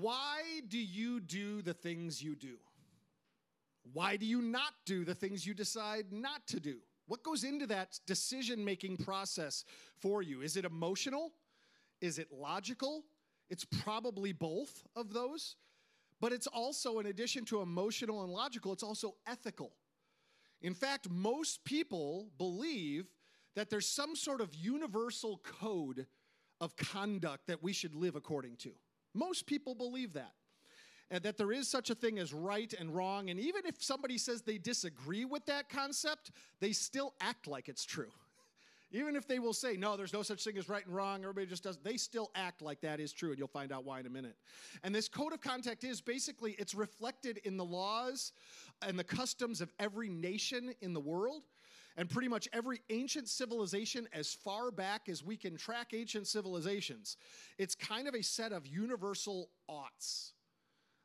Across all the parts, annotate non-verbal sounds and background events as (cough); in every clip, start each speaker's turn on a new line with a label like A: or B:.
A: Why do you do the things you do? Why do you not do the things you decide not to do? What goes into that decision making process for you? Is it emotional? Is it logical? It's probably both of those. But it's also, in addition to emotional and logical, it's also ethical. In fact, most people believe that there's some sort of universal code of conduct that we should live according to. Most people believe that. And that there is such a thing as right and wrong. And even if somebody says they disagree with that concept, they still act like it's true. (laughs) Even if they will say, no, there's no such thing as right and wrong, everybody just does, they still act like that is true, and you'll find out why in a minute. And this code of conduct is basically, it's reflected in the laws and the customs of every nation in the world, and pretty much every ancient civilization as far back as we can track ancient civilizations. It's kind of a set of universal oughts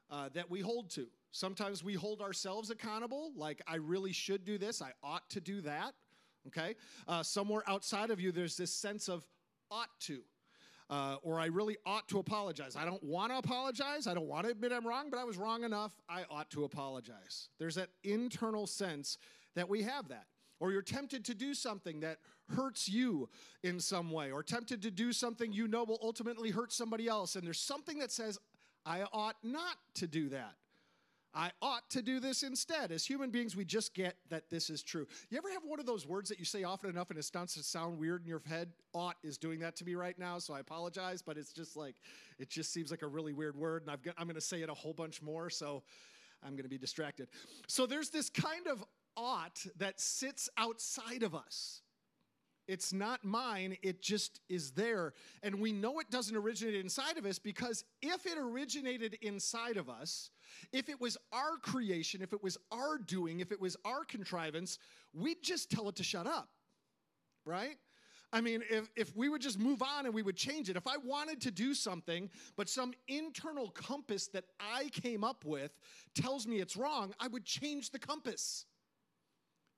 A: uh, that we hold to. Sometimes we hold ourselves accountable, like, I really should do this, I ought to do that okay? Uh, somewhere outside of you, there's this sense of ought to. Uh, or I really ought to apologize. I don't want to apologize. I don't want to admit I'm wrong, but I was wrong enough. I ought to apologize. There's that internal sense that we have that. Or you're tempted to do something that hurts you in some way, or tempted to do something you know will ultimately hurt somebody else. And there's something that says, I ought not to do that. I ought to do this instead. As human beings, we just get that this is true. You ever have one of those words that you say often enough and it starts to sound weird in your head? Ought is doing that to me right now, so I apologize, but it's just like, it just seems like a really weird word, and I've got, I'm going to say it a whole bunch more, so I'm going to be distracted. So there's this kind of ought that sits outside of us. It's not mine, it just is there. And we know it doesn't originate inside of us because if it originated inside of us, if it was our creation, if it was our doing, if it was our contrivance, we'd just tell it to shut up, right? I mean, if, if we would just move on and we would change it, if I wanted to do something, but some internal compass that I came up with tells me it's wrong, I would change the compass.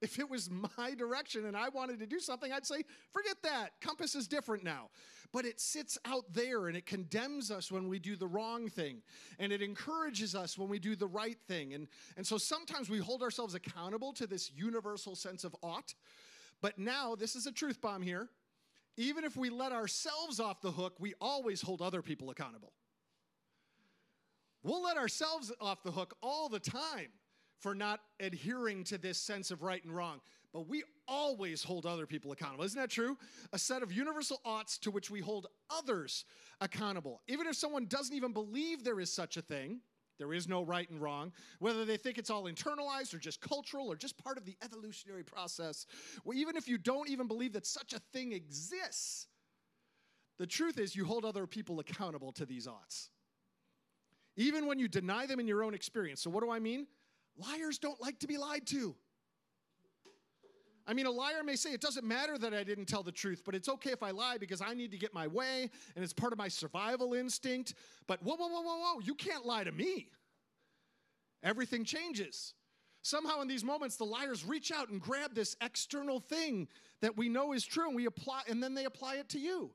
A: If it was my direction and I wanted to do something, I'd say, forget that. Compass is different now. But it sits out there and it condemns us when we do the wrong thing. And it encourages us when we do the right thing. And, and so sometimes we hold ourselves accountable to this universal sense of ought. But now, this is a truth bomb here. Even if we let ourselves off the hook, we always hold other people accountable. We'll let ourselves off the hook all the time for not adhering to this sense of right and wrong. But we always hold other people accountable. Isn't that true? A set of universal oughts to which we hold others accountable. Even if someone doesn't even believe there is such a thing, there is no right and wrong, whether they think it's all internalized or just cultural or just part of the evolutionary process. Well, even if you don't even believe that such a thing exists, the truth is you hold other people accountable to these oughts. Even when you deny them in your own experience. So, what do I mean? Liars don't like to be lied to. I mean, a liar may say, it doesn't matter that I didn't tell the truth, but it's okay if I lie because I need to get my way and it's part of my survival instinct. But whoa, whoa, whoa, whoa, whoa, you can't lie to me. Everything changes. Somehow, in these moments, the liars reach out and grab this external thing that we know is true and we apply, and then they apply it to you.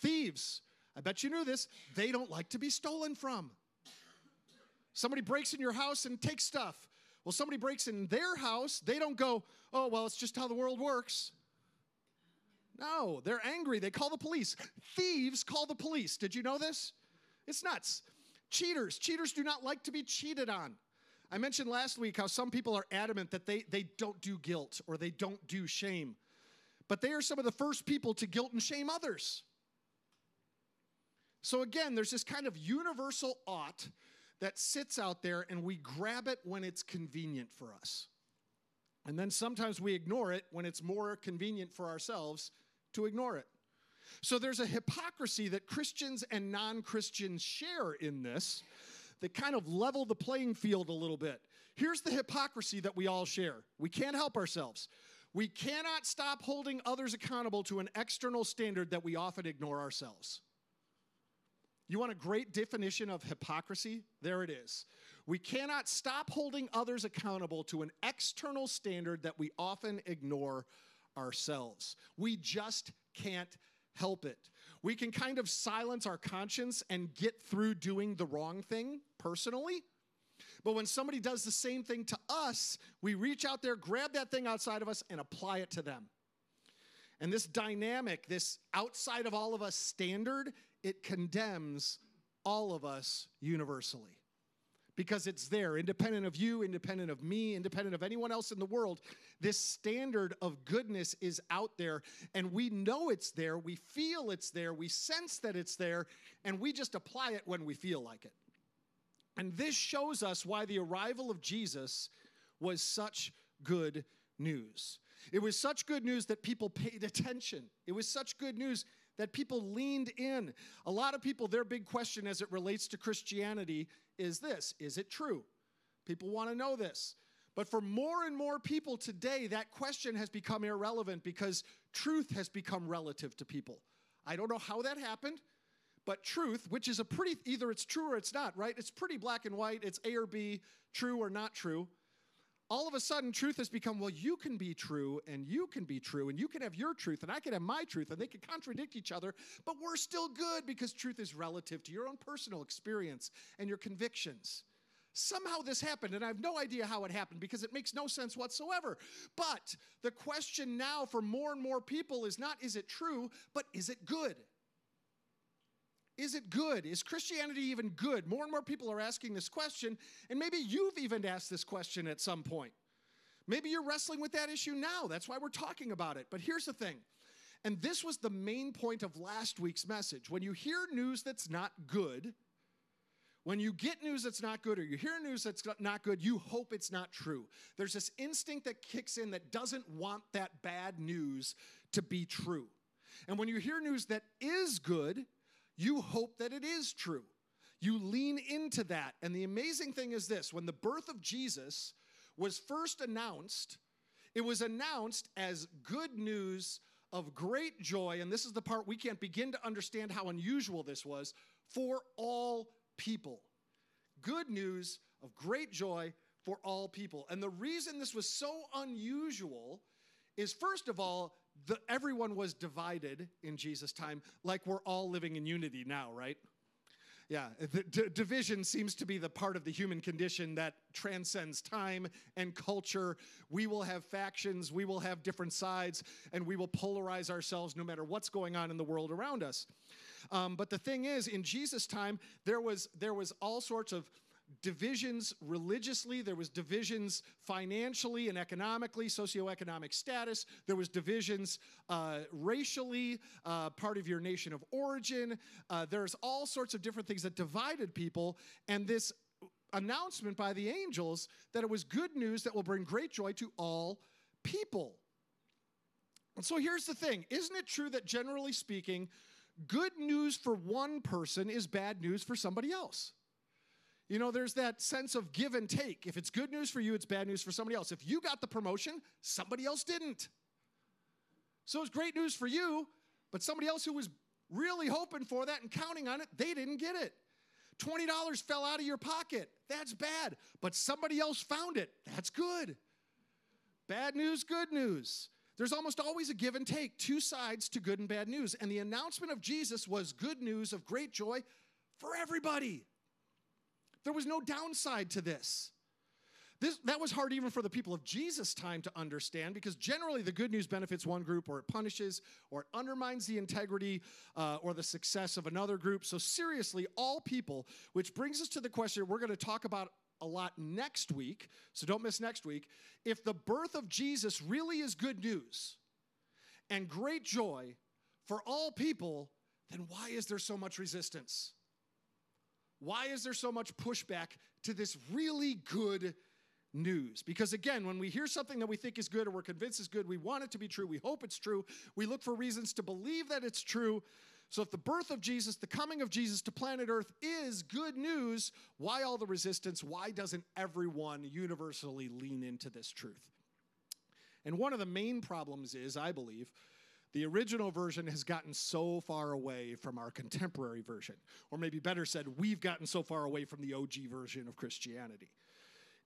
A: Thieves, I bet you knew this, they don't like to be stolen from. Somebody breaks in your house and takes stuff. Well, somebody breaks in their house, they don't go, oh, well, it's just how the world works. No, they're angry. They call the police. Thieves call the police. Did you know this? It's nuts. Cheaters. Cheaters do not like to be cheated on. I mentioned last week how some people are adamant that they, they don't do guilt or they don't do shame. But they are some of the first people to guilt and shame others. So again, there's this kind of universal ought that sits out there and we grab it when it's convenient for us. And then sometimes we ignore it when it's more convenient for ourselves to ignore it. So there's a hypocrisy that Christians and non Christians share in this that kind of level the playing field a little bit. Here's the hypocrisy that we all share we can't help ourselves. We cannot stop holding others accountable to an external standard that we often ignore ourselves. You want a great definition of hypocrisy? There it is. We cannot stop holding others accountable to an external standard that we often ignore ourselves. We just can't help it. we can kind of silence our conscience and get through doing the wrong thing personally. But when somebody does the same thing to us, we reach out there, grab that thing outside of us, and apply it to them. And this dynamic, this outside of all of us standard, it condemns all of us universally. Because it's there, independent of you, independent of me, independent of anyone else in the world. This standard of goodness is out there, and we know it's there, we feel it's there, we sense that it's there, and we just apply it when we feel like it. And this shows us why the arrival of Jesus was such good news. It was such good news that people paid attention. It was such good news that people leaned in. A lot of people, their big question as it relates to Christianity is this Is it true? People want to know this. But for more and more people today, that question has become irrelevant because truth has become relative to people. I don't know how that happened. But truth, which is a pretty, either it's true or it's not, right? It's pretty black and white. It's A or B, true or not true. All of a sudden, truth has become, well, you can be true and you can be true and you can have your truth and I can have my truth and they can contradict each other, but we're still good because truth is relative to your own personal experience and your convictions. Somehow this happened, and I have no idea how it happened because it makes no sense whatsoever. But the question now for more and more people is not is it true, but is it good? Is it good? Is Christianity even good? More and more people are asking this question, and maybe you've even asked this question at some point. Maybe you're wrestling with that issue now. That's why we're talking about it. But here's the thing, and this was the main point of last week's message. When you hear news that's not good, when you get news that's not good or you hear news that's not good, you hope it's not true. There's this instinct that kicks in that doesn't want that bad news to be true. And when you hear news that is good, you hope that it is true. You lean into that. And the amazing thing is this when the birth of Jesus was first announced, it was announced as good news of great joy. And this is the part we can't begin to understand how unusual this was for all people. Good news of great joy for all people. And the reason this was so unusual is, first of all, the, everyone was divided in Jesus' time, like we're all living in unity now, right? Yeah, d- division seems to be the part of the human condition that transcends time and culture. We will have factions, we will have different sides, and we will polarize ourselves no matter what's going on in the world around us. Um, but the thing is, in Jesus' time, there was there was all sorts of divisions religiously, there was divisions financially and economically, socioeconomic status, there was divisions uh, racially, uh, part of your nation of origin. Uh, there's all sorts of different things that divided people, and this announcement by the angels that it was good news that will bring great joy to all people. And so here's the thing isn't it true that generally speaking, good news for one person is bad news for somebody else? You know, there's that sense of give and take. If it's good news for you, it's bad news for somebody else. If you got the promotion, somebody else didn't. So it's great news for you, but somebody else who was really hoping for that and counting on it, they didn't get it. $20 fell out of your pocket. That's bad. But somebody else found it. That's good. Bad news, good news. There's almost always a give and take, two sides to good and bad news. And the announcement of Jesus was good news of great joy for everybody. There was no downside to this. This, that was hard even for the people of Jesus' time to understand because generally the good news benefits one group or it punishes or it undermines the integrity uh, or the success of another group. So, seriously, all people, which brings us to the question we're going to talk about a lot next week. So, don't miss next week. If the birth of Jesus really is good news and great joy for all people, then why is there so much resistance? Why is there so much pushback to this really good news? Because again, when we hear something that we think is good or we're convinced is good, we want it to be true, we hope it's true, we look for reasons to believe that it's true. So, if the birth of Jesus, the coming of Jesus to planet Earth is good news, why all the resistance? Why doesn't everyone universally lean into this truth? And one of the main problems is, I believe, the original version has gotten so far away from our contemporary version. Or maybe better said, we've gotten so far away from the OG version of Christianity.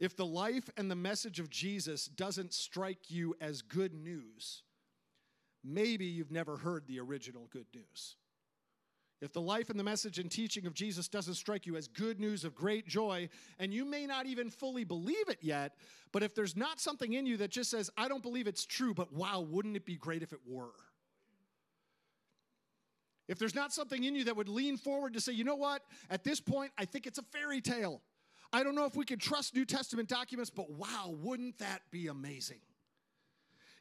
A: If the life and the message of Jesus doesn't strike you as good news, maybe you've never heard the original good news. If the life and the message and teaching of Jesus doesn't strike you as good news of great joy, and you may not even fully believe it yet, but if there's not something in you that just says, I don't believe it's true, but wow, wouldn't it be great if it were? If there's not something in you that would lean forward to say, you know what, at this point, I think it's a fairy tale. I don't know if we can trust New Testament documents, but wow, wouldn't that be amazing?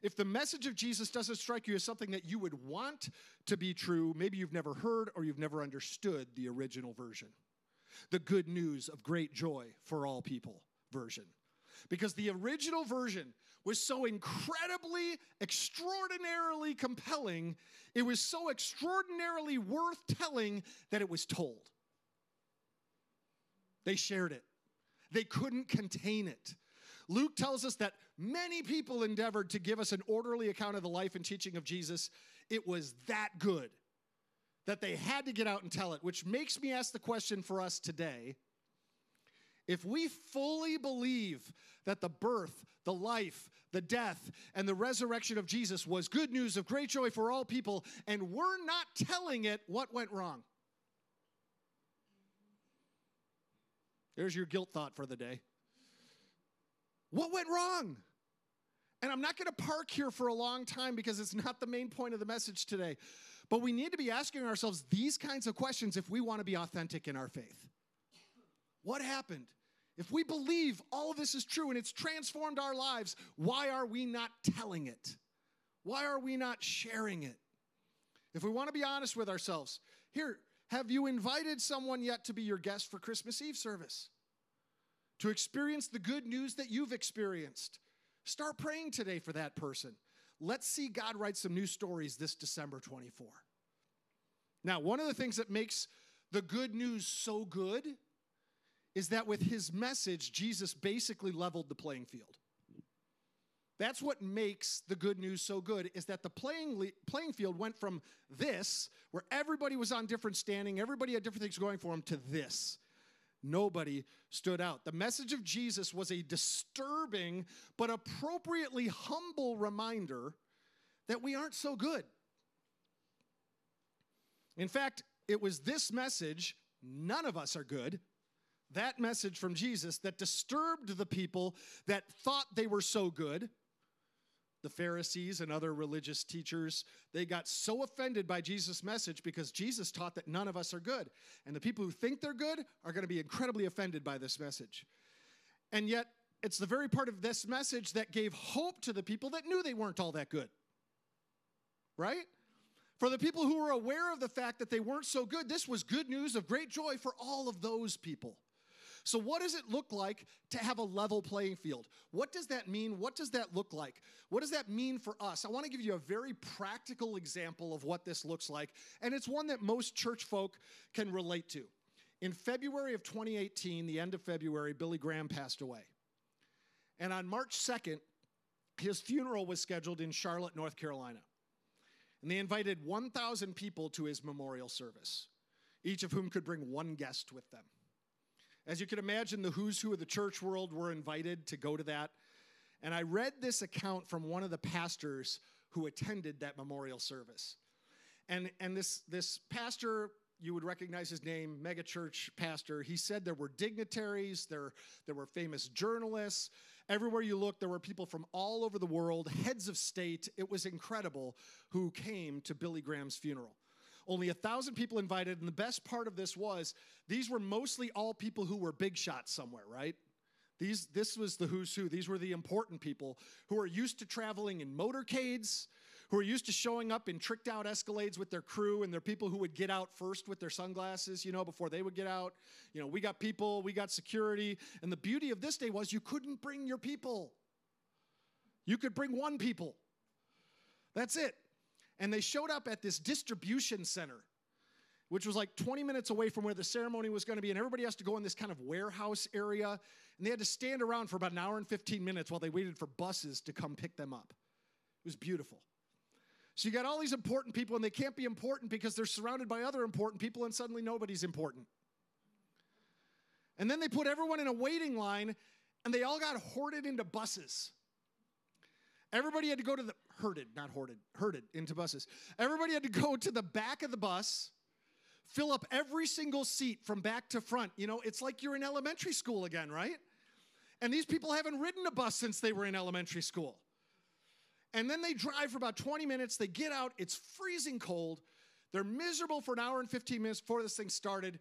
A: If the message of Jesus doesn't strike you as something that you would want to be true, maybe you've never heard or you've never understood the original version. The good news of great joy for all people version. Because the original version was so incredibly, extraordinarily compelling, it was so extraordinarily worth telling that it was told. They shared it, they couldn't contain it. Luke tells us that many people endeavored to give us an orderly account of the life and teaching of Jesus. It was that good that they had to get out and tell it, which makes me ask the question for us today if we fully believe that the birth, the life, the death, and the resurrection of Jesus was good news of great joy for all people, and we're not telling it, what went wrong? There's your guilt thought for the day. What went wrong? And I'm not going to park here for a long time because it's not the main point of the message today. But we need to be asking ourselves these kinds of questions if we want to be authentic in our faith. What happened? If we believe all of this is true and it's transformed our lives, why are we not telling it? Why are we not sharing it? If we want to be honest with ourselves, here, have you invited someone yet to be your guest for Christmas Eve service? To experience the good news that you've experienced? Start praying today for that person. Let's see God write some new stories this December 24. Now, one of the things that makes the good news so good is that with his message, Jesus basically leveled the playing field. That's what makes the good news so good is that the playing, le- playing field went from this, where everybody was on different standing, everybody had different things going for them, to this. Nobody stood out. The message of Jesus was a disturbing but appropriately humble reminder that we aren't so good. In fact, it was this message, none of us are good, that message from Jesus that disturbed the people that thought they were so good. The Pharisees and other religious teachers, they got so offended by Jesus' message because Jesus taught that none of us are good. And the people who think they're good are going to be incredibly offended by this message. And yet, it's the very part of this message that gave hope to the people that knew they weren't all that good. Right? For the people who were aware of the fact that they weren't so good, this was good news of great joy for all of those people. So, what does it look like to have a level playing field? What does that mean? What does that look like? What does that mean for us? I want to give you a very practical example of what this looks like, and it's one that most church folk can relate to. In February of 2018, the end of February, Billy Graham passed away. And on March 2nd, his funeral was scheduled in Charlotte, North Carolina. And they invited 1,000 people to his memorial service, each of whom could bring one guest with them. As you can imagine, the who's who of the church world were invited to go to that. And I read this account from one of the pastors who attended that memorial service. And, and this, this pastor, you would recognize his name, megachurch pastor, he said there were dignitaries, there, there were famous journalists. Everywhere you looked, there were people from all over the world, heads of state. It was incredible who came to Billy Graham's funeral only a thousand people invited. And the best part of this was these were mostly all people who were big shots somewhere, right? These, this was the who's who. These were the important people who are used to traveling in motorcades, who are used to showing up in tricked out Escalades with their crew, and they're people who would get out first with their sunglasses, you know, before they would get out. You know, we got people, we got security. And the beauty of this day was you couldn't bring your people, you could bring one people. That's it. And they showed up at this distribution center, which was like 20 minutes away from where the ceremony was going to be. And everybody has to go in this kind of warehouse area. And they had to stand around for about an hour and 15 minutes while they waited for buses to come pick them up. It was beautiful. So you got all these important people, and they can't be important because they're surrounded by other important people, and suddenly nobody's important. And then they put everyone in a waiting line, and they all got hoarded into buses. Everybody had to go to the herded, not hoarded, herded into buses. Everybody had to go to the back of the bus, fill up every single seat from back to front. You know, it's like you're in elementary school again, right? And these people haven't ridden a bus since they were in elementary school. And then they drive for about 20 minutes, they get out, it's freezing cold. They're miserable for an hour and 15 minutes before this thing started.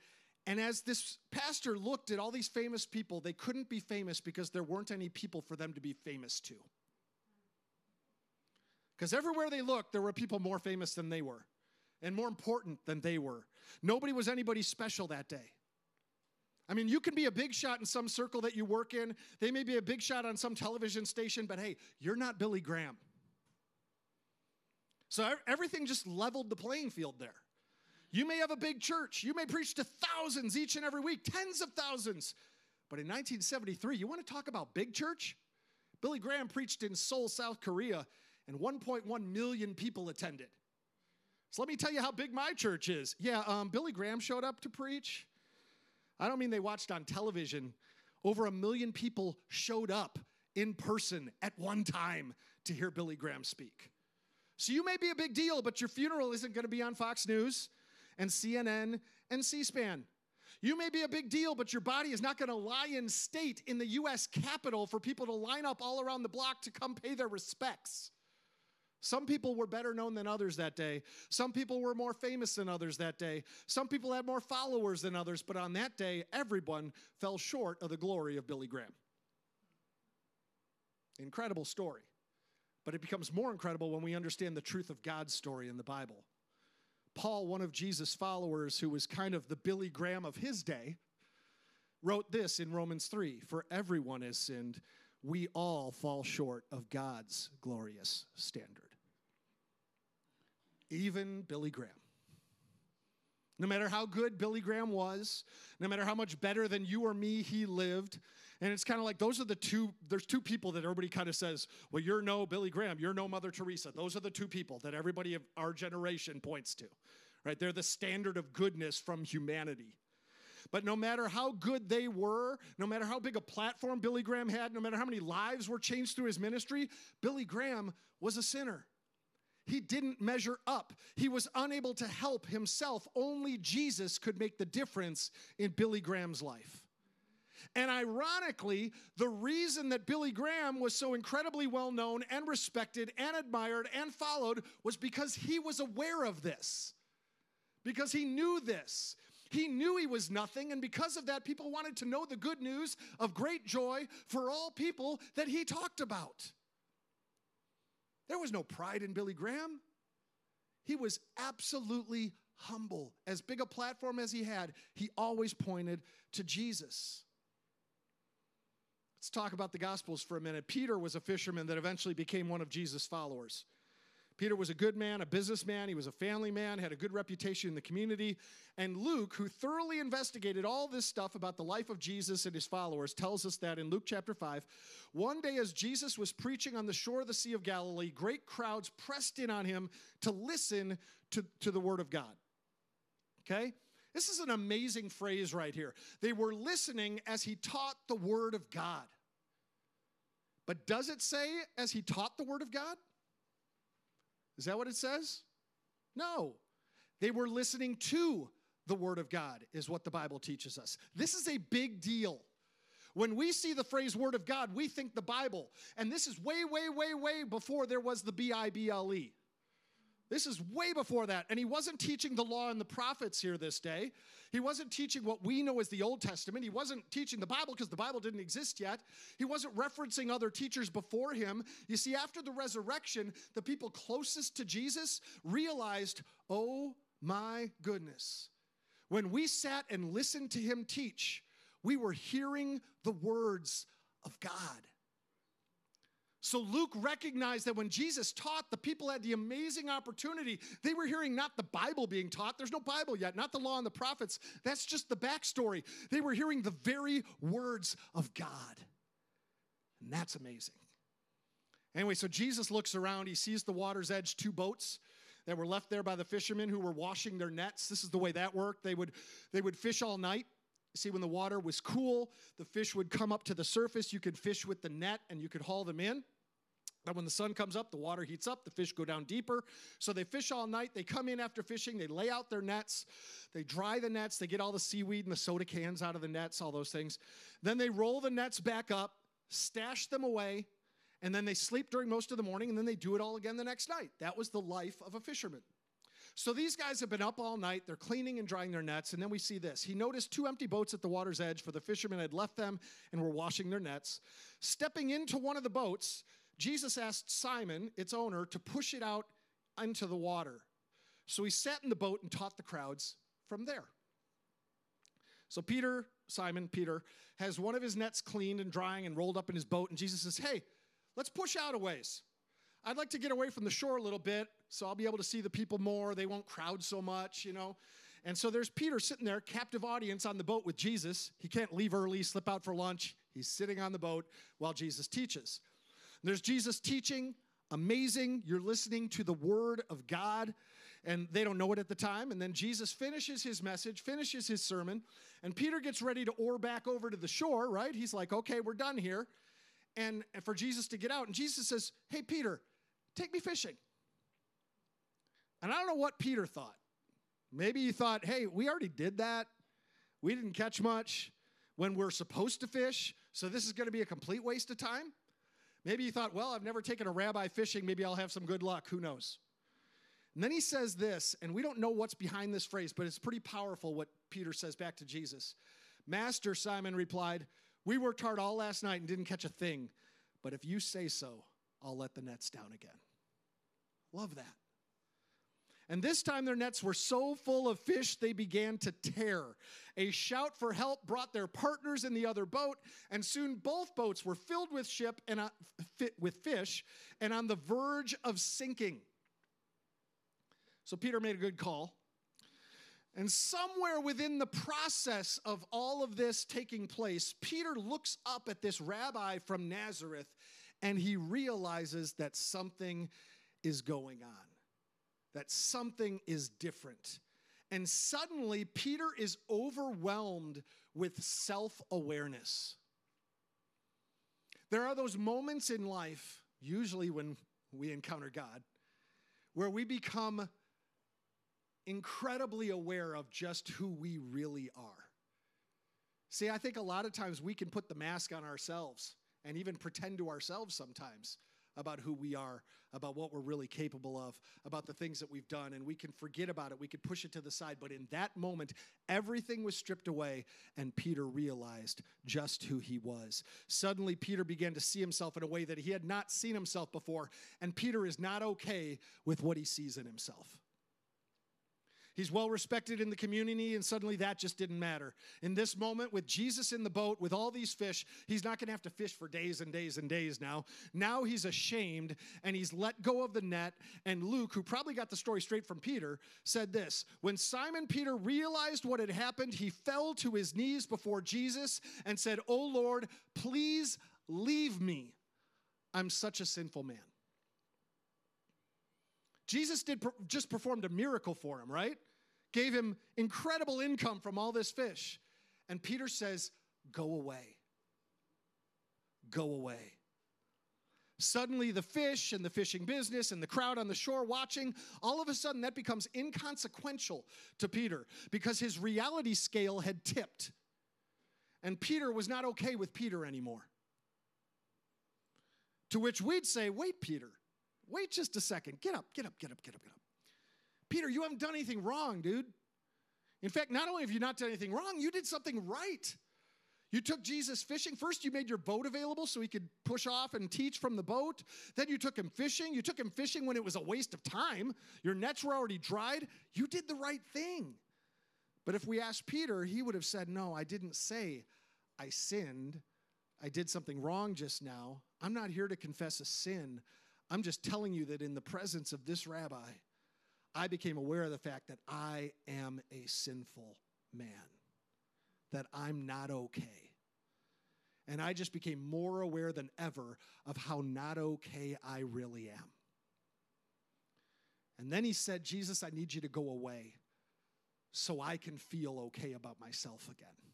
A: And as this pastor looked at all these famous people, they couldn't be famous because there weren't any people for them to be famous to. Because everywhere they looked, there were people more famous than they were and more important than they were. Nobody was anybody special that day. I mean, you can be a big shot in some circle that you work in. They may be a big shot on some television station, but hey, you're not Billy Graham. So everything just leveled the playing field there. You may have a big church. You may preach to thousands each and every week, tens of thousands. But in 1973, you want to talk about big church? Billy Graham preached in Seoul, South Korea, and 1.1 million people attended. So let me tell you how big my church is. Yeah, um, Billy Graham showed up to preach. I don't mean they watched on television. Over a million people showed up in person at one time to hear Billy Graham speak. So you may be a big deal, but your funeral isn't going to be on Fox News and CNN and C SPAN. You may be a big deal, but your body is not going to lie in state in the US Capitol for people to line up all around the block to come pay their respects. Some people were better known than others that day. Some people were more famous than others that day. Some people had more followers than others, but on that day, everyone fell short of the glory of Billy Graham. Incredible story. But it becomes more incredible when we understand the truth of God's story in the Bible. Paul, one of Jesus' followers, who was kind of the Billy Graham of his day, wrote this in Romans 3 For everyone has sinned, we all fall short of God's glorious standard. Even Billy Graham. No matter how good Billy Graham was, no matter how much better than you or me he lived, and it's kind of like those are the two, there's two people that everybody kind of says, well, you're no Billy Graham, you're no Mother Teresa. Those are the two people that everybody of our generation points to, right? They're the standard of goodness from humanity. But no matter how good they were, no matter how big a platform Billy Graham had, no matter how many lives were changed through his ministry, Billy Graham was a sinner. He didn't measure up. He was unable to help himself. Only Jesus could make the difference in Billy Graham's life. And ironically, the reason that Billy Graham was so incredibly well known and respected and admired and followed was because he was aware of this. Because he knew this. He knew he was nothing, and because of that, people wanted to know the good news of great joy for all people that he talked about. There was no pride in Billy Graham. He was absolutely humble. As big a platform as he had, he always pointed to Jesus. Let's talk about the Gospels for a minute. Peter was a fisherman that eventually became one of Jesus' followers. Peter was a good man, a businessman, he was a family man, had a good reputation in the community. And Luke, who thoroughly investigated all this stuff about the life of Jesus and his followers, tells us that in Luke chapter 5, one day as Jesus was preaching on the shore of the Sea of Galilee, great crowds pressed in on him to listen to, to the word of God. Okay? This is an amazing phrase right here. They were listening as he taught the word of God. But does it say as he taught the word of God? Is that what it says? No. They were listening to the Word of God, is what the Bible teaches us. This is a big deal. When we see the phrase Word of God, we think the Bible. And this is way, way, way, way before there was the B I B L E. This is way before that. And he wasn't teaching the law and the prophets here this day. He wasn't teaching what we know as the Old Testament. He wasn't teaching the Bible because the Bible didn't exist yet. He wasn't referencing other teachers before him. You see, after the resurrection, the people closest to Jesus realized, oh my goodness. When we sat and listened to him teach, we were hearing the words of God. So Luke recognized that when Jesus taught, the people had the amazing opportunity. They were hearing not the Bible being taught, there's no Bible yet, not the law and the prophets. That's just the backstory. They were hearing the very words of God. And that's amazing. Anyway, so Jesus looks around, he sees the water's edge, two boats that were left there by the fishermen who were washing their nets. This is the way that worked. They would, they would fish all night See, when the water was cool, the fish would come up to the surface. You could fish with the net and you could haul them in. Then when the sun comes up, the water heats up, the fish go down deeper. So they fish all night. They come in after fishing, they lay out their nets, they dry the nets, they get all the seaweed and the soda cans out of the nets, all those things. Then they roll the nets back up, stash them away, and then they sleep during most of the morning, and then they do it all again the next night. That was the life of a fisherman. So these guys have been up all night. They're cleaning and drying their nets. And then we see this. He noticed two empty boats at the water's edge, for the fishermen had left them and were washing their nets. Stepping into one of the boats, Jesus asked Simon, its owner, to push it out into the water. So he sat in the boat and taught the crowds from there. So Peter, Simon, Peter, has one of his nets cleaned and drying and rolled up in his boat. And Jesus says, Hey, let's push out a ways. I'd like to get away from the shore a little bit so I'll be able to see the people more. They won't crowd so much, you know. And so there's Peter sitting there, captive audience on the boat with Jesus. He can't leave early, slip out for lunch. He's sitting on the boat while Jesus teaches. There's Jesus teaching, amazing. You're listening to the word of God, and they don't know it at the time. And then Jesus finishes his message, finishes his sermon, and Peter gets ready to oar back over to the shore, right? He's like, okay, we're done here. And for Jesus to get out, and Jesus says, hey, Peter, take me fishing. And I don't know what Peter thought. Maybe he thought, hey, we already did that. We didn't catch much when we're supposed to fish, so this is going to be a complete waste of time. Maybe he thought, well, I've never taken a rabbi fishing. Maybe I'll have some good luck. Who knows? And then he says this, and we don't know what's behind this phrase, but it's pretty powerful what Peter says back to Jesus. Master, Simon replied, We worked hard all last night and didn't catch a thing, but if you say so, I'll let the nets down again. Love that. And this time their nets were so full of fish they began to tear. A shout for help brought their partners in the other boat, and soon both boats were filled with ship and uh, with fish and on the verge of sinking. So Peter made a good call. And somewhere within the process of all of this taking place, Peter looks up at this rabbi from Nazareth and he realizes that something is going on that something is different. And suddenly, Peter is overwhelmed with self awareness. There are those moments in life, usually when we encounter God, where we become incredibly aware of just who we really are. See, I think a lot of times we can put the mask on ourselves and even pretend to ourselves sometimes about who we are, about what we're really capable of, about the things that we've done, and we can forget about it. We could push it to the side. But in that moment, everything was stripped away, and Peter realized just who he was. Suddenly, Peter began to see himself in a way that he had not seen himself before, and Peter is not okay with what he sees in himself. He's well respected in the community, and suddenly that just didn't matter. In this moment, with Jesus in the boat, with all these fish, he's not going to have to fish for days and days and days now. Now he's ashamed and he's let go of the net. And Luke, who probably got the story straight from Peter, said this When Simon Peter realized what had happened, he fell to his knees before Jesus and said, Oh Lord, please leave me. I'm such a sinful man. Jesus did just performed a miracle for him, right? Gave him incredible income from all this fish. And Peter says, Go away. Go away. Suddenly, the fish and the fishing business and the crowd on the shore watching, all of a sudden that becomes inconsequential to Peter because his reality scale had tipped. And Peter was not okay with Peter anymore. To which we'd say, Wait, Peter, Wait just a second. Get up, get up, get up, get up, get up. Peter, you haven't done anything wrong, dude. In fact, not only have you not done anything wrong, you did something right. You took Jesus fishing. First, you made your boat available so he could push off and teach from the boat. Then, you took him fishing. You took him fishing when it was a waste of time. Your nets were already dried. You did the right thing. But if we asked Peter, he would have said, No, I didn't say I sinned. I did something wrong just now. I'm not here to confess a sin. I'm just telling you that in the presence of this rabbi, I became aware of the fact that I am a sinful man, that I'm not okay. And I just became more aware than ever of how not okay I really am. And then he said, Jesus, I need you to go away so I can feel okay about myself again.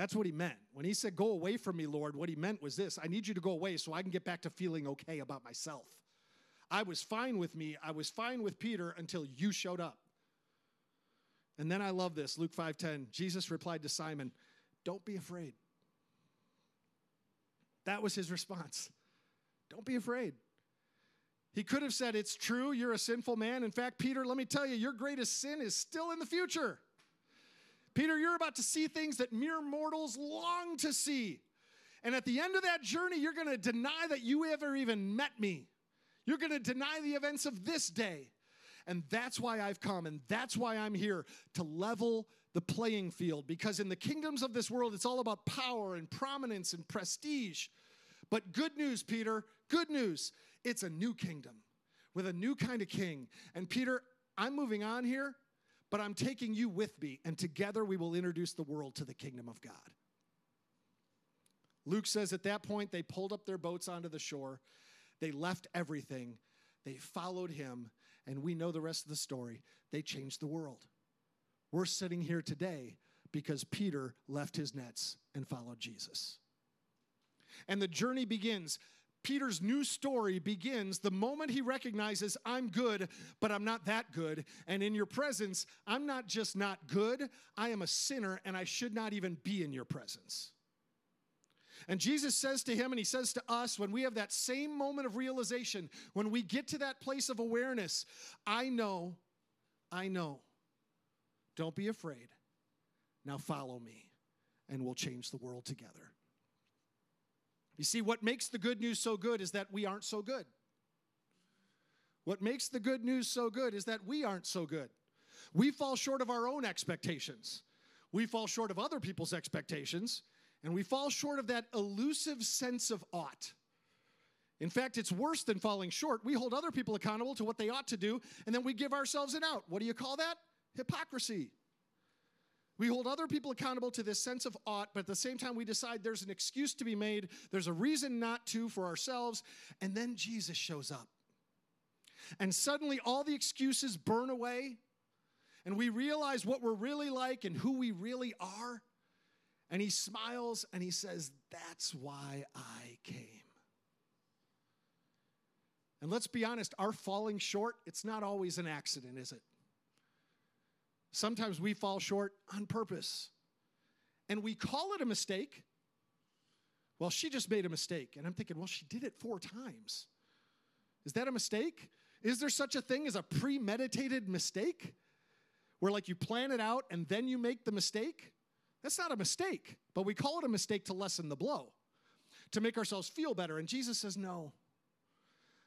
A: That's what he meant. When he said, Go away from me, Lord, what he meant was this I need you to go away so I can get back to feeling okay about myself. I was fine with me. I was fine with Peter until you showed up. And then I love this. Luke 5:10. Jesus replied to Simon, "Don't be afraid." That was his response. Don't be afraid. He could have said, It's true, you're a sinful man. In fact, Peter, let me tell you, your greatest sin is still in the future. Peter, you're about to see things that mere mortals long to see. And at the end of that journey, you're going to deny that you ever even met me. You're going to deny the events of this day. And that's why I've come, and that's why I'm here to level the playing field. Because in the kingdoms of this world, it's all about power and prominence and prestige. But good news, Peter, good news. It's a new kingdom with a new kind of king. And Peter, I'm moving on here, but I'm taking you with me, and together we will introduce the world to the kingdom of God. Luke says at that point, they pulled up their boats onto the shore. They left everything. They followed him, and we know the rest of the story. They changed the world. We're sitting here today because Peter left his nets and followed Jesus. And the journey begins. Peter's new story begins the moment he recognizes, I'm good, but I'm not that good. And in your presence, I'm not just not good, I am a sinner, and I should not even be in your presence. And Jesus says to him, and he says to us, when we have that same moment of realization, when we get to that place of awareness, I know, I know. Don't be afraid. Now follow me, and we'll change the world together. You see, what makes the good news so good is that we aren't so good. What makes the good news so good is that we aren't so good. We fall short of our own expectations. We fall short of other people's expectations, and we fall short of that elusive sense of ought. In fact, it's worse than falling short. We hold other people accountable to what they ought to do, and then we give ourselves an out. What do you call that? Hypocrisy. We hold other people accountable to this sense of ought, but at the same time, we decide there's an excuse to be made, there's a reason not to for ourselves, and then Jesus shows up. And suddenly, all the excuses burn away, and we realize what we're really like and who we really are. And he smiles and he says, That's why I came. And let's be honest, our falling short, it's not always an accident, is it? Sometimes we fall short on purpose. And we call it a mistake. Well, she just made a mistake. And I'm thinking, well, she did it four times. Is that a mistake? Is there such a thing as a premeditated mistake? Where, like, you plan it out and then you make the mistake? That's not a mistake, but we call it a mistake to lessen the blow, to make ourselves feel better. And Jesus says, no,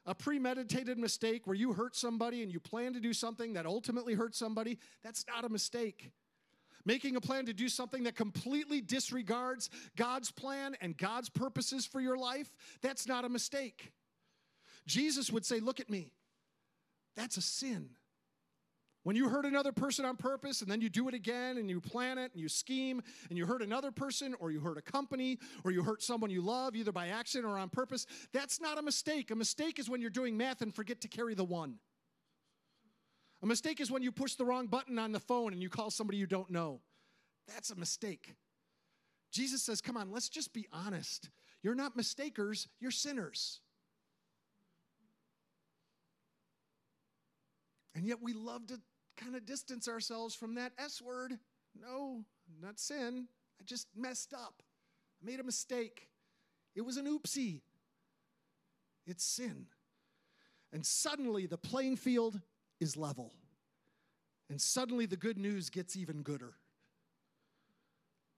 A: a premeditated mistake where you hurt somebody and you plan to do something that ultimately hurts somebody, that's not a mistake. Making a plan to do something that completely disregards God's plan and God's purposes for your life, that's not a mistake. Jesus would say, Look at me. That's a sin. When you hurt another person on purpose and then you do it again and you plan it and you scheme and you hurt another person or you hurt a company or you hurt someone you love either by accident or on purpose, that's not a mistake. A mistake is when you're doing math and forget to carry the one. A mistake is when you push the wrong button on the phone and you call somebody you don't know. That's a mistake. Jesus says, Come on, let's just be honest. You're not mistakers, you're sinners. And yet we love to kind of distance ourselves from that S word. No, not sin. I just messed up. I made a mistake. It was an oopsie. It's sin. And suddenly the playing field is level. And suddenly the good news gets even gooder.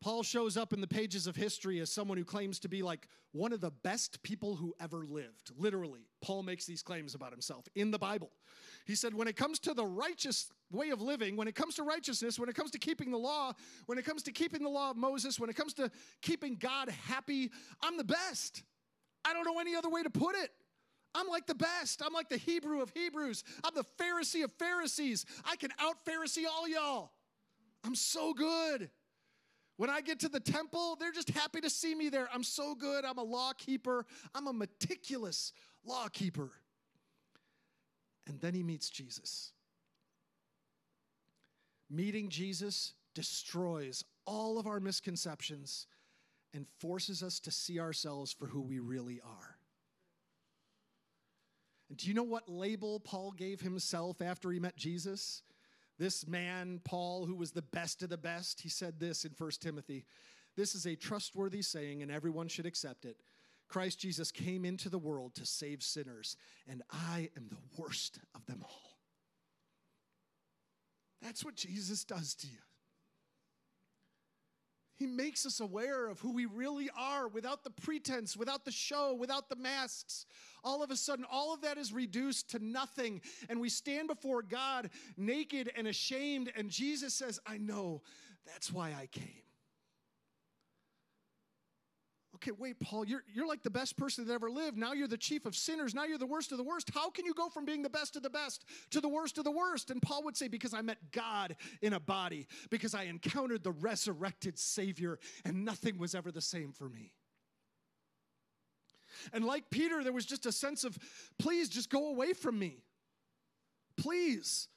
A: Paul shows up in the pages of history as someone who claims to be like one of the best people who ever lived. Literally, Paul makes these claims about himself in the Bible. He said, when it comes to the righteous way of living, when it comes to righteousness, when it comes to keeping the law, when it comes to keeping the law of Moses, when it comes to keeping God happy, I'm the best. I don't know any other way to put it. I'm like the best. I'm like the Hebrew of Hebrews. I'm the Pharisee of Pharisees. I can out Pharisee all y'all. I'm so good. When I get to the temple, they're just happy to see me there. I'm so good. I'm a law keeper. I'm a meticulous law keeper. And then he meets Jesus. Meeting Jesus destroys all of our misconceptions and forces us to see ourselves for who we really are. And do you know what label Paul gave himself after he met Jesus? This man, Paul, who was the best of the best, he said this in 1 Timothy This is a trustworthy saying, and everyone should accept it. Christ Jesus came into the world to save sinners, and I am the worst of them all. That's what Jesus does to you. He makes us aware of who we really are without the pretense, without the show, without the masks. All of a sudden, all of that is reduced to nothing. And we stand before God naked and ashamed. And Jesus says, I know that's why I came okay, wait, Paul, you're, you're like the best person that ever lived. Now you're the chief of sinners. Now you're the worst of the worst. How can you go from being the best of the best to the worst of the worst? And Paul would say, because I met God in a body, because I encountered the resurrected Savior, and nothing was ever the same for me. And like Peter, there was just a sense of, please just go away from me. Please.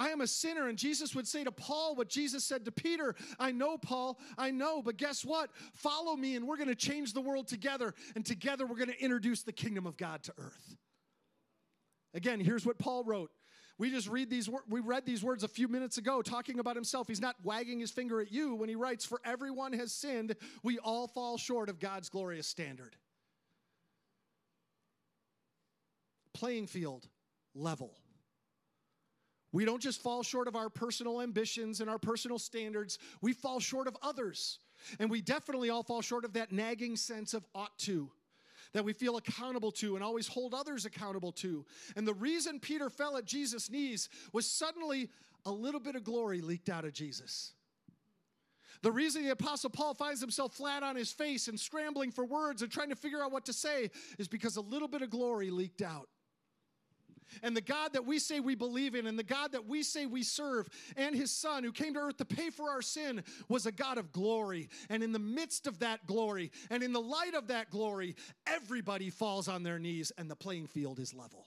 A: I am a sinner. And Jesus would say to Paul what Jesus said to Peter I know, Paul, I know, but guess what? Follow me, and we're going to change the world together. And together, we're going to introduce the kingdom of God to earth. Again, here's what Paul wrote. We just read these we read these words a few minutes ago talking about himself. He's not wagging his finger at you when he writes for everyone has sinned, we all fall short of God's glorious standard. Playing field level. We don't just fall short of our personal ambitions and our personal standards, we fall short of others. And we definitely all fall short of that nagging sense of ought to that we feel accountable to and always hold others accountable to. And the reason Peter fell at Jesus' knees was suddenly a little bit of glory leaked out of Jesus. The reason the Apostle Paul finds himself flat on his face and scrambling for words and trying to figure out what to say is because a little bit of glory leaked out. And the God that we say we believe in, and the God that we say we serve, and his Son who came to earth to pay for our sin, was a God of glory. And in the midst of that glory, and in the light of that glory, everybody falls on their knees, and the playing field is level.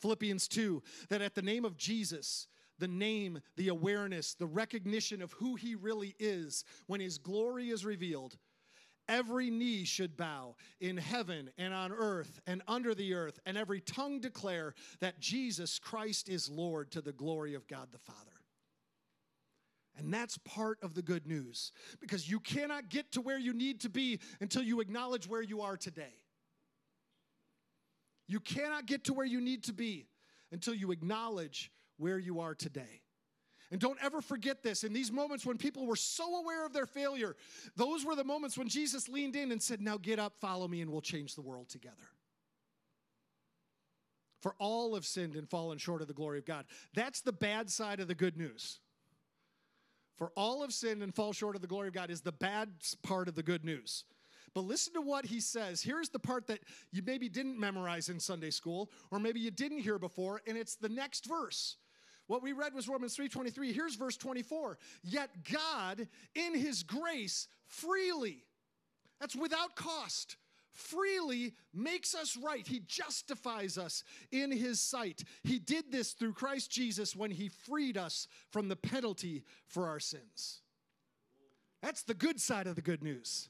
A: Philippians 2 that at the name of Jesus, the name, the awareness, the recognition of who he really is, when his glory is revealed, Every knee should bow in heaven and on earth and under the earth, and every tongue declare that Jesus Christ is Lord to the glory of God the Father. And that's part of the good news because you cannot get to where you need to be until you acknowledge where you are today. You cannot get to where you need to be until you acknowledge where you are today. And don't ever forget this. In these moments when people were so aware of their failure, those were the moments when Jesus leaned in and said, Now get up, follow me, and we'll change the world together. For all have sinned and fallen short of the glory of God. That's the bad side of the good news. For all have sinned and fall short of the glory of God is the bad part of the good news. But listen to what he says. Here's the part that you maybe didn't memorize in Sunday school, or maybe you didn't hear before, and it's the next verse. What we read was Romans 3:23. Here's verse 24. Yet God in his grace freely that's without cost freely makes us right. He justifies us in his sight. He did this through Christ Jesus when he freed us from the penalty for our sins. That's the good side of the good news.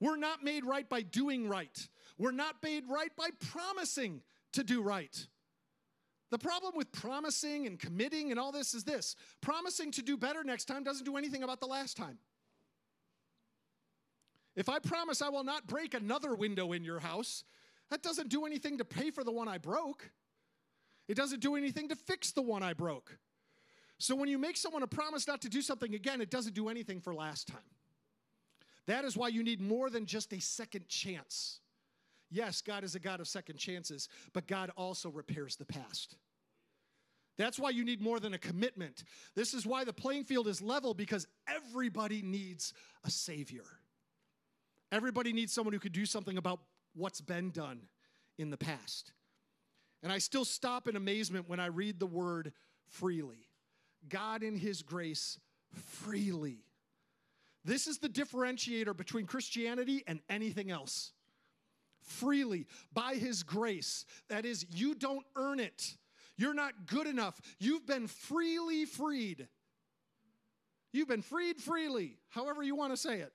A: We're not made right by doing right. We're not made right by promising to do right. The problem with promising and committing and all this is this promising to do better next time doesn't do anything about the last time. If I promise I will not break another window in your house, that doesn't do anything to pay for the one I broke. It doesn't do anything to fix the one I broke. So when you make someone a promise not to do something again, it doesn't do anything for last time. That is why you need more than just a second chance. Yes, God is a God of second chances, but God also repairs the past. That's why you need more than a commitment. This is why the playing field is level because everybody needs a Savior. Everybody needs someone who could do something about what's been done in the past. And I still stop in amazement when I read the word freely. God, in His grace, freely. This is the differentiator between Christianity and anything else freely by His grace. That is, you don't earn it, you're not good enough. You've been freely freed. You've been freed freely, however you want to say it.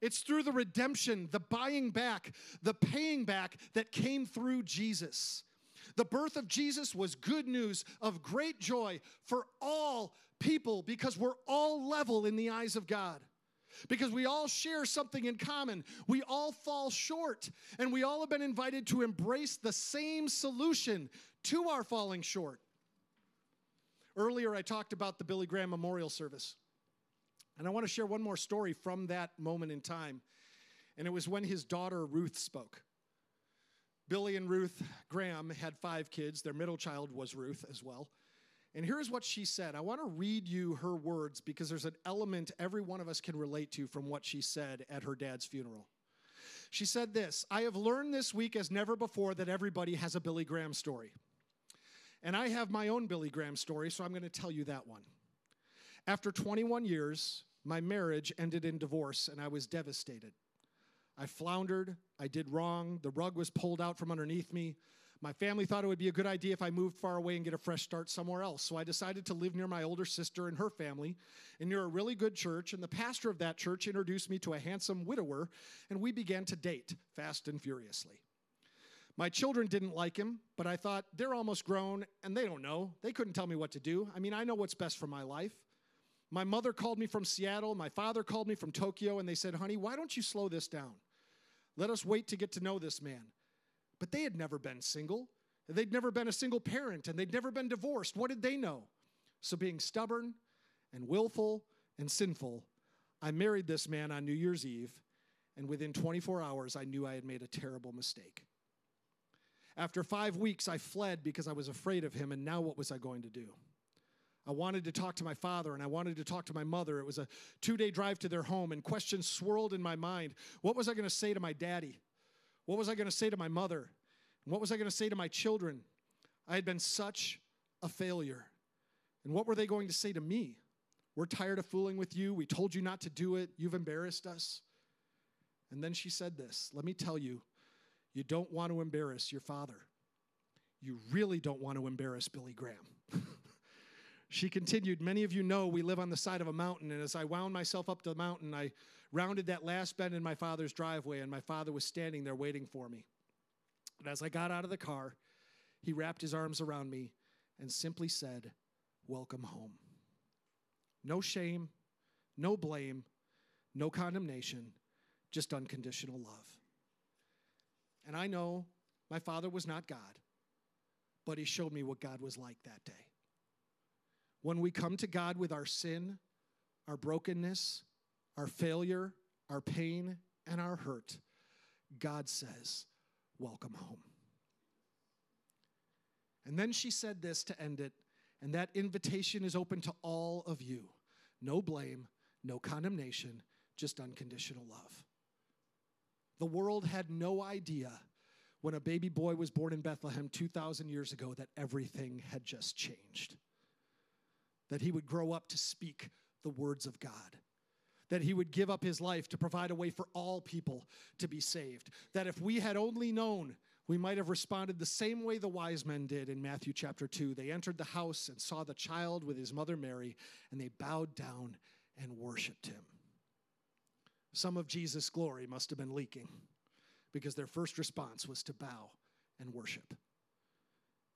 A: It's through the redemption, the buying back, the paying back that came through Jesus. The birth of Jesus was good news of great joy for all people because we're all level in the eyes of God. Because we all share something in common. We all fall short, and we all have been invited to embrace the same solution to our falling short. Earlier, I talked about the Billy Graham Memorial Service. And I want to share one more story from that moment in time. And it was when his daughter Ruth spoke. Billy and Ruth Graham had five kids. Their middle child was Ruth as well. And here's what she said. I want to read you her words because there's an element every one of us can relate to from what she said at her dad's funeral. She said this I have learned this week as never before that everybody has a Billy Graham story. And I have my own Billy Graham story, so I'm going to tell you that one. After 21 years, my marriage ended in divorce, and I was devastated. I floundered, I did wrong, the rug was pulled out from underneath me. My family thought it would be a good idea if I moved far away and get a fresh start somewhere else. So I decided to live near my older sister and her family and near a really good church. And the pastor of that church introduced me to a handsome widower, and we began to date fast and furiously. My children didn't like him, but I thought they're almost grown and they don't know. They couldn't tell me what to do. I mean, I know what's best for my life. My mother called me from Seattle, my father called me from Tokyo, and they said, Honey, why don't you slow this down? Let us wait to get to know this man. But they had never been single. They'd never been a single parent, and they'd never been divorced. What did they know? So, being stubborn and willful and sinful, I married this man on New Year's Eve, and within 24 hours, I knew I had made a terrible mistake. After five weeks, I fled because I was afraid of him, and now what was I going to do? I wanted to talk to my father and I wanted to talk to my mother. It was a two day drive to their home, and questions swirled in my mind. What was I going to say to my daddy? What was I going to say to my mother? What was I going to say to my children? I had been such a failure. And what were they going to say to me? We're tired of fooling with you. We told you not to do it. You've embarrassed us. And then she said this Let me tell you, you don't want to embarrass your father. You really don't want to embarrass Billy Graham. (laughs) She continued, Many of you know we live on the side of a mountain, and as I wound myself up the mountain, I rounded that last bend in my father's driveway, and my father was standing there waiting for me. And as I got out of the car, he wrapped his arms around me and simply said, Welcome home. No shame, no blame, no condemnation, just unconditional love. And I know my father was not God, but he showed me what God was like that day. When we come to God with our sin, our brokenness, our failure, our pain, and our hurt, God says, Welcome home. And then she said this to end it, and that invitation is open to all of you. No blame, no condemnation, just unconditional love. The world had no idea when a baby boy was born in Bethlehem 2,000 years ago that everything had just changed that he would grow up to speak the words of God. That he would give up his life to provide a way for all people to be saved. That if we had only known, we might have responded the same way the wise men did in Matthew chapter 2. They entered the house and saw the child with his mother Mary, and they bowed down and worshiped him. Some of Jesus' glory must have been leaking because their first response was to bow and worship.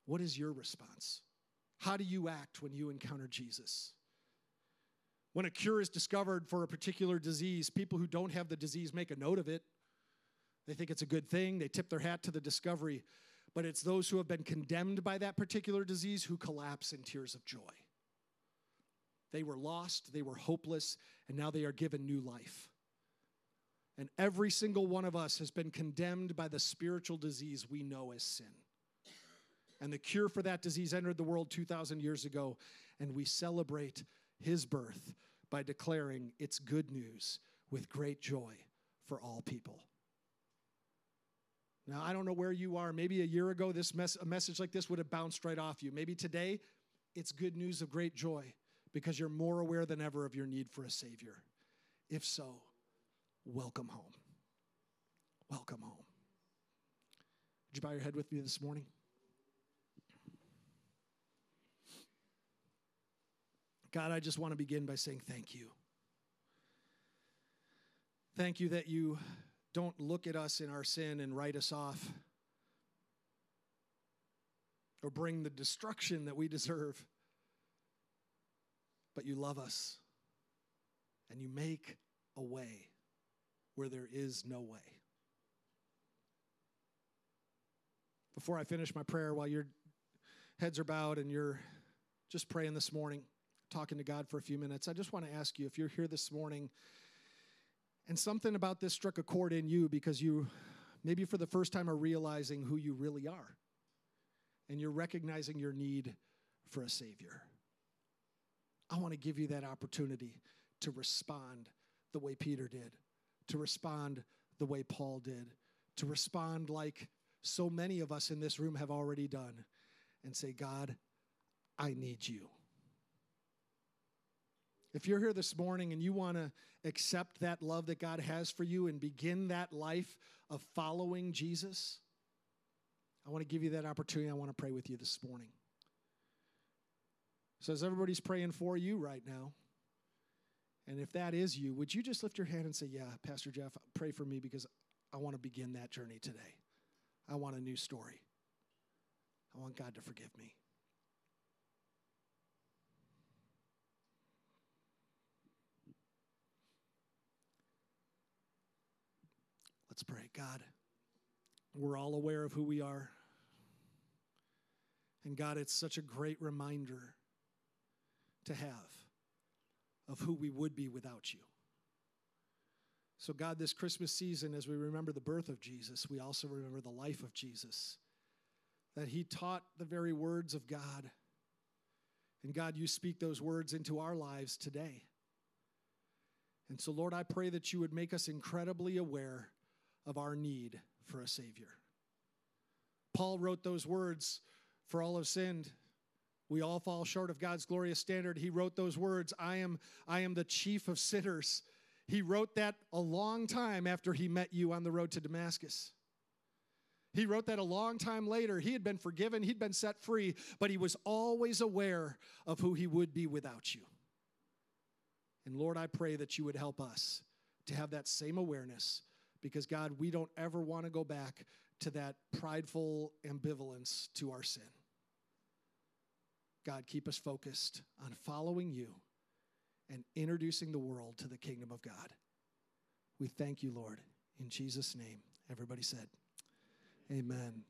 A: What is your response? How do you act when you encounter Jesus? When a cure is discovered for a particular disease, people who don't have the disease make a note of it. They think it's a good thing, they tip their hat to the discovery. But it's those who have been condemned by that particular disease who collapse in tears of joy. They were lost, they were hopeless, and now they are given new life. And every single one of us has been condemned by the spiritual disease we know as sin. And the cure for that disease entered the world 2,000 years ago. And we celebrate his birth by declaring its good news with great joy for all people. Now, I don't know where you are. Maybe a year ago, this mes- a message like this would have bounced right off you. Maybe today, it's good news of great joy because you're more aware than ever of your need for a Savior. If so, welcome home. Welcome home. Would you bow your head with me this morning? God, I just want to begin by saying thank you. Thank you that you don't look at us in our sin and write us off or bring the destruction that we deserve, but you love us and you make a way where there is no way. Before I finish my prayer, while your heads are bowed and you're just praying this morning, talking to God for a few minutes, I just want to ask you if you're here this morning and something about this struck a chord in you because you maybe for the first time are realizing who you really are and you're recognizing your need for a Savior. I want to give you that opportunity to respond the way Peter did, to respond the way Paul did, to respond like so many of us in this room have already done and say, God, I need you. If you're here this morning and you want to accept that love that God has for you and begin that life of following Jesus, I want to give you that opportunity. I want to pray with you this morning. So, as everybody's praying for you right now, and if that is you, would you just lift your hand and say, Yeah, Pastor Jeff, pray for me because I want to begin that journey today. I want a new story. I want God to forgive me. Let's pray. God, we're all aware of who we are. And God, it's such a great reminder to have of who we would be without you. So, God, this Christmas season, as we remember the birth of Jesus, we also remember the life of Jesus. That he taught the very words of God. And God, you speak those words into our lives today. And so, Lord, I pray that you would make us incredibly aware of our need for a Savior. Paul wrote those words for all have sinned. We all fall short of God's glorious standard. He wrote those words, I am, I am the chief of sinners. He wrote that a long time after he met you on the road to Damascus. He wrote that a long time later. He had been forgiven, he'd been set free, but he was always aware of who he would be without you. And Lord, I pray that you would help us to have that same awareness because, God, we don't ever want to go back to that prideful ambivalence to our sin. God, keep us focused on following you and introducing the world to the kingdom of God. We thank you, Lord. In Jesus' name, everybody said, Amen.